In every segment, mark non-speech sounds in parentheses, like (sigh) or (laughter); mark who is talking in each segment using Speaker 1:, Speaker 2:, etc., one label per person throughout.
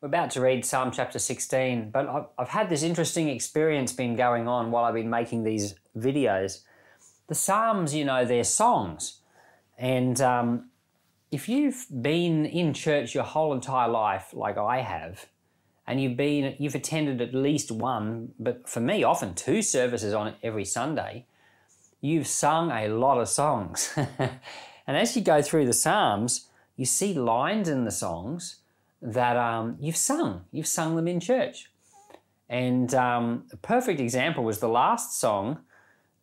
Speaker 1: We're about to read Psalm chapter 16, but I've, I've had this interesting experience been going on while I've been making these videos. The Psalms, you know, they're songs. And um, if you've been in church your whole entire life, like I have, and you've been you've attended at least one, but for me, often two services on every Sunday, you've sung a lot of songs. (laughs) and as you go through the Psalms, you see lines in the songs that um, you've sung. You've sung them in church. And um, a perfect example was the last song,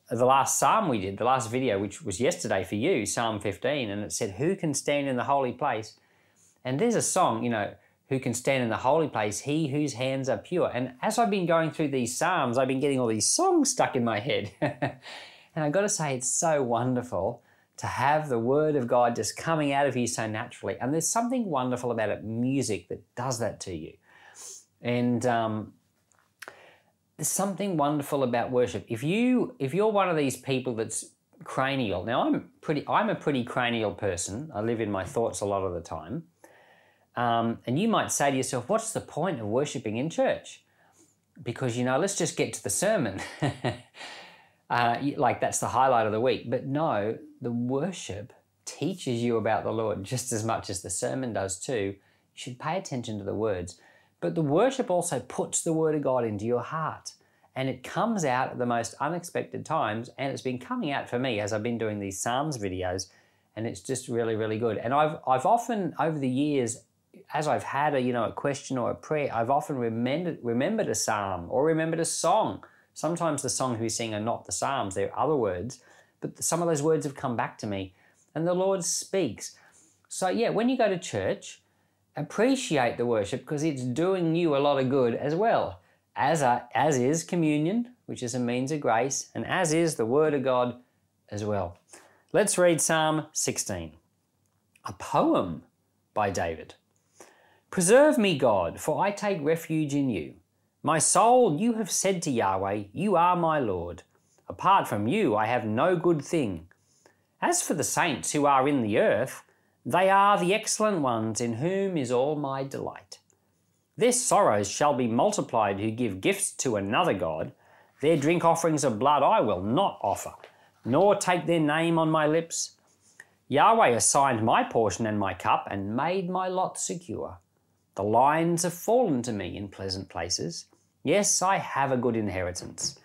Speaker 1: the last psalm we did, the last video, which was yesterday for you, Psalm 15, and it said, Who can stand in the holy place? And there's a song, you know, who can stand in the holy place, he whose hands are pure. And as I've been going through these psalms, I've been getting all these songs stuck in my head. (laughs) and I've got to say, it's so wonderful to have the word of God just coming out of you so naturally. And there's something wonderful about it, music that does that to you. And um, there's something wonderful about worship. If you if you're one of these people that's cranial, now I'm pretty I'm a pretty cranial person. I live in my thoughts a lot of the time. Um, and you might say to yourself, what's the point of worshiping in church? Because you know, let's just get to the sermon. (laughs) uh, like that's the highlight of the week. But no, the worship teaches you about the Lord just as much as the sermon does too. You should pay attention to the words. But the worship also puts the Word of God into your heart. And it comes out at the most unexpected times. And it's been coming out for me as I've been doing these Psalms videos. And it's just really, really good. And I've, I've often, over the years, as I've had a, you know, a question or a prayer, I've often remembered, remembered a psalm or remembered a song. Sometimes the songs we sing are not the psalms, they're other words but some of those words have come back to me and the Lord speaks. So, yeah, when you go to church, appreciate the worship because it's doing you a lot of good as well, as, as is communion, which is a means of grace, and as is the Word of God as well. Let's read Psalm 16, a poem by David. Preserve me, God, for I take refuge in you. My soul, you have said to Yahweh, You are my Lord. Apart from you, I have no good thing. As for the saints who are in the earth, they are the excellent ones in whom is all my delight. Their sorrows shall be multiplied who give gifts to another God. Their drink offerings of blood I will not offer, nor take their name on my lips. Yahweh assigned my portion and my cup and made my lot secure. The lines have fallen to me in pleasant places. Yes, I have a good inheritance.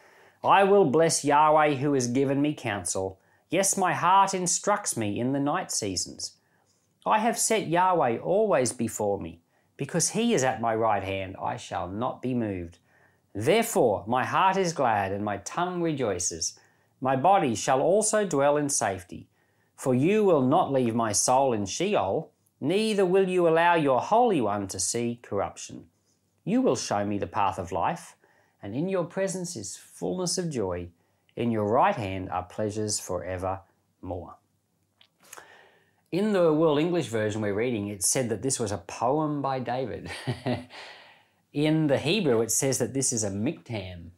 Speaker 1: I will bless Yahweh who has given me counsel. Yes, my heart instructs me in the night seasons. I have set Yahweh always before me. Because he is at my right hand, I shall not be moved. Therefore, my heart is glad and my tongue rejoices. My body shall also dwell in safety. For you will not leave my soul in Sheol, neither will you allow your Holy One to see corruption. You will show me the path of life and in your presence is fullness of joy. In your right hand are pleasures forevermore. In the World English version we're reading, it said that this was a poem by David. (laughs) in the Hebrew, it says that this is a miktam.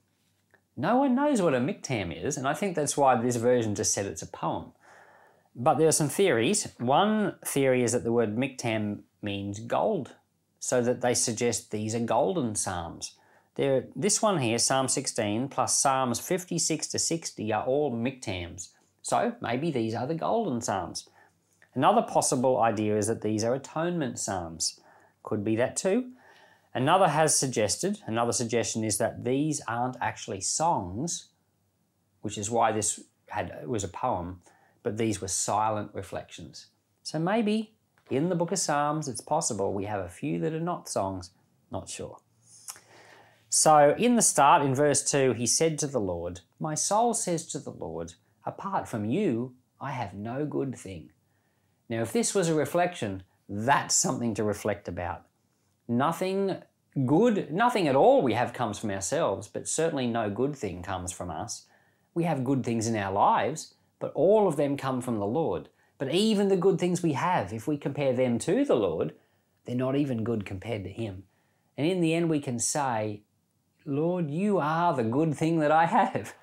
Speaker 1: No one knows what a miktam is, and I think that's why this version just said it's a poem. But there are some theories. One theory is that the word miktam means gold, so that they suggest these are golden psalms. This one here, Psalm 16 plus Psalms 56 to 60 are all miktams. So maybe these are the golden psalms. Another possible idea is that these are atonement psalms. Could be that too. Another has suggested, another suggestion is that these aren't actually songs, which is why this had was a poem, but these were silent reflections. So maybe in the book of Psalms it's possible we have a few that are not songs, not sure. So, in the start, in verse 2, he said to the Lord, My soul says to the Lord, Apart from you, I have no good thing. Now, if this was a reflection, that's something to reflect about. Nothing good, nothing at all we have comes from ourselves, but certainly no good thing comes from us. We have good things in our lives, but all of them come from the Lord. But even the good things we have, if we compare them to the Lord, they're not even good compared to Him. And in the end, we can say, Lord, you are the good thing that I have.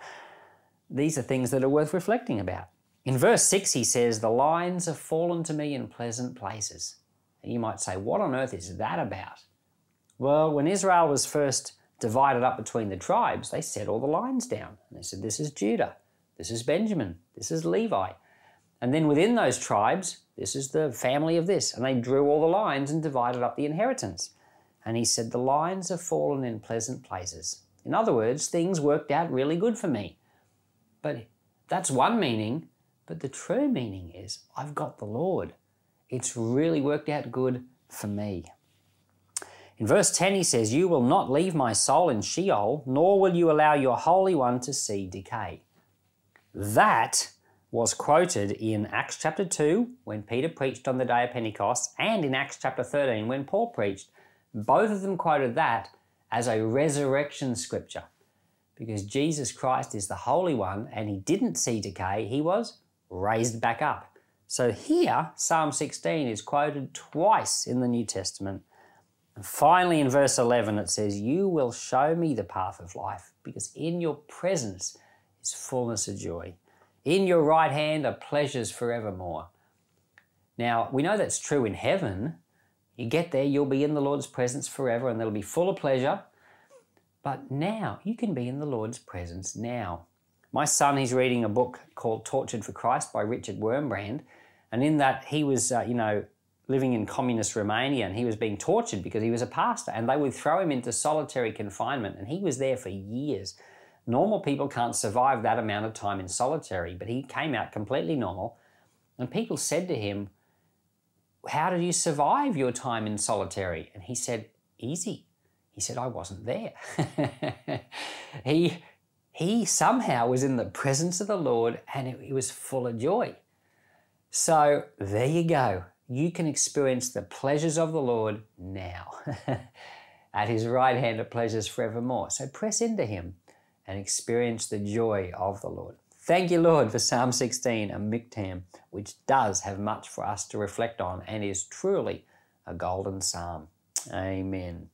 Speaker 1: These are things that are worth reflecting about. In verse 6, he says, The lines have fallen to me in pleasant places. And you might say, What on earth is that about? Well, when Israel was first divided up between the tribes, they set all the lines down. And they said, This is Judah, this is Benjamin, this is Levi. And then within those tribes, this is the family of this. And they drew all the lines and divided up the inheritance. And he said, The lines have fallen in pleasant places. In other words, things worked out really good for me. But that's one meaning. But the true meaning is, I've got the Lord. It's really worked out good for me. In verse 10, he says, You will not leave my soul in Sheol, nor will you allow your Holy One to see decay. That was quoted in Acts chapter 2 when Peter preached on the day of Pentecost, and in Acts chapter 13 when Paul preached. Both of them quoted that as a resurrection scripture because Jesus Christ is the Holy One and he didn't see decay, he was raised back up. So here, Psalm 16 is quoted twice in the New Testament and finally, in verse 11, it says, You will show me the path of life, because in your presence is fullness of joy. In your right hand are pleasures forevermore. Now, we know that's true in heaven. You get there, you'll be in the Lord's presence forever, and it'll be full of pleasure. But now, you can be in the Lord's presence now. My son, he's reading a book called Tortured for Christ by Richard Wurmbrand. And in that, he was, uh, you know, living in communist Romania and he was being tortured because he was a pastor and they would throw him into solitary confinement and he was there for years. Normal people can't survive that amount of time in solitary, but he came out completely normal. And people said to him, How did you survive your time in solitary? And he said, Easy. He said, I wasn't there. (laughs) he, he somehow was in the presence of the Lord and it, it was full of joy. So there you go you can experience the pleasures of the Lord now. (laughs) At his right hand are pleasures forevermore. So press into him and experience the joy of the Lord. Thank you, Lord, for Psalm 16 and Miktam, which does have much for us to reflect on and is truly a golden psalm. Amen.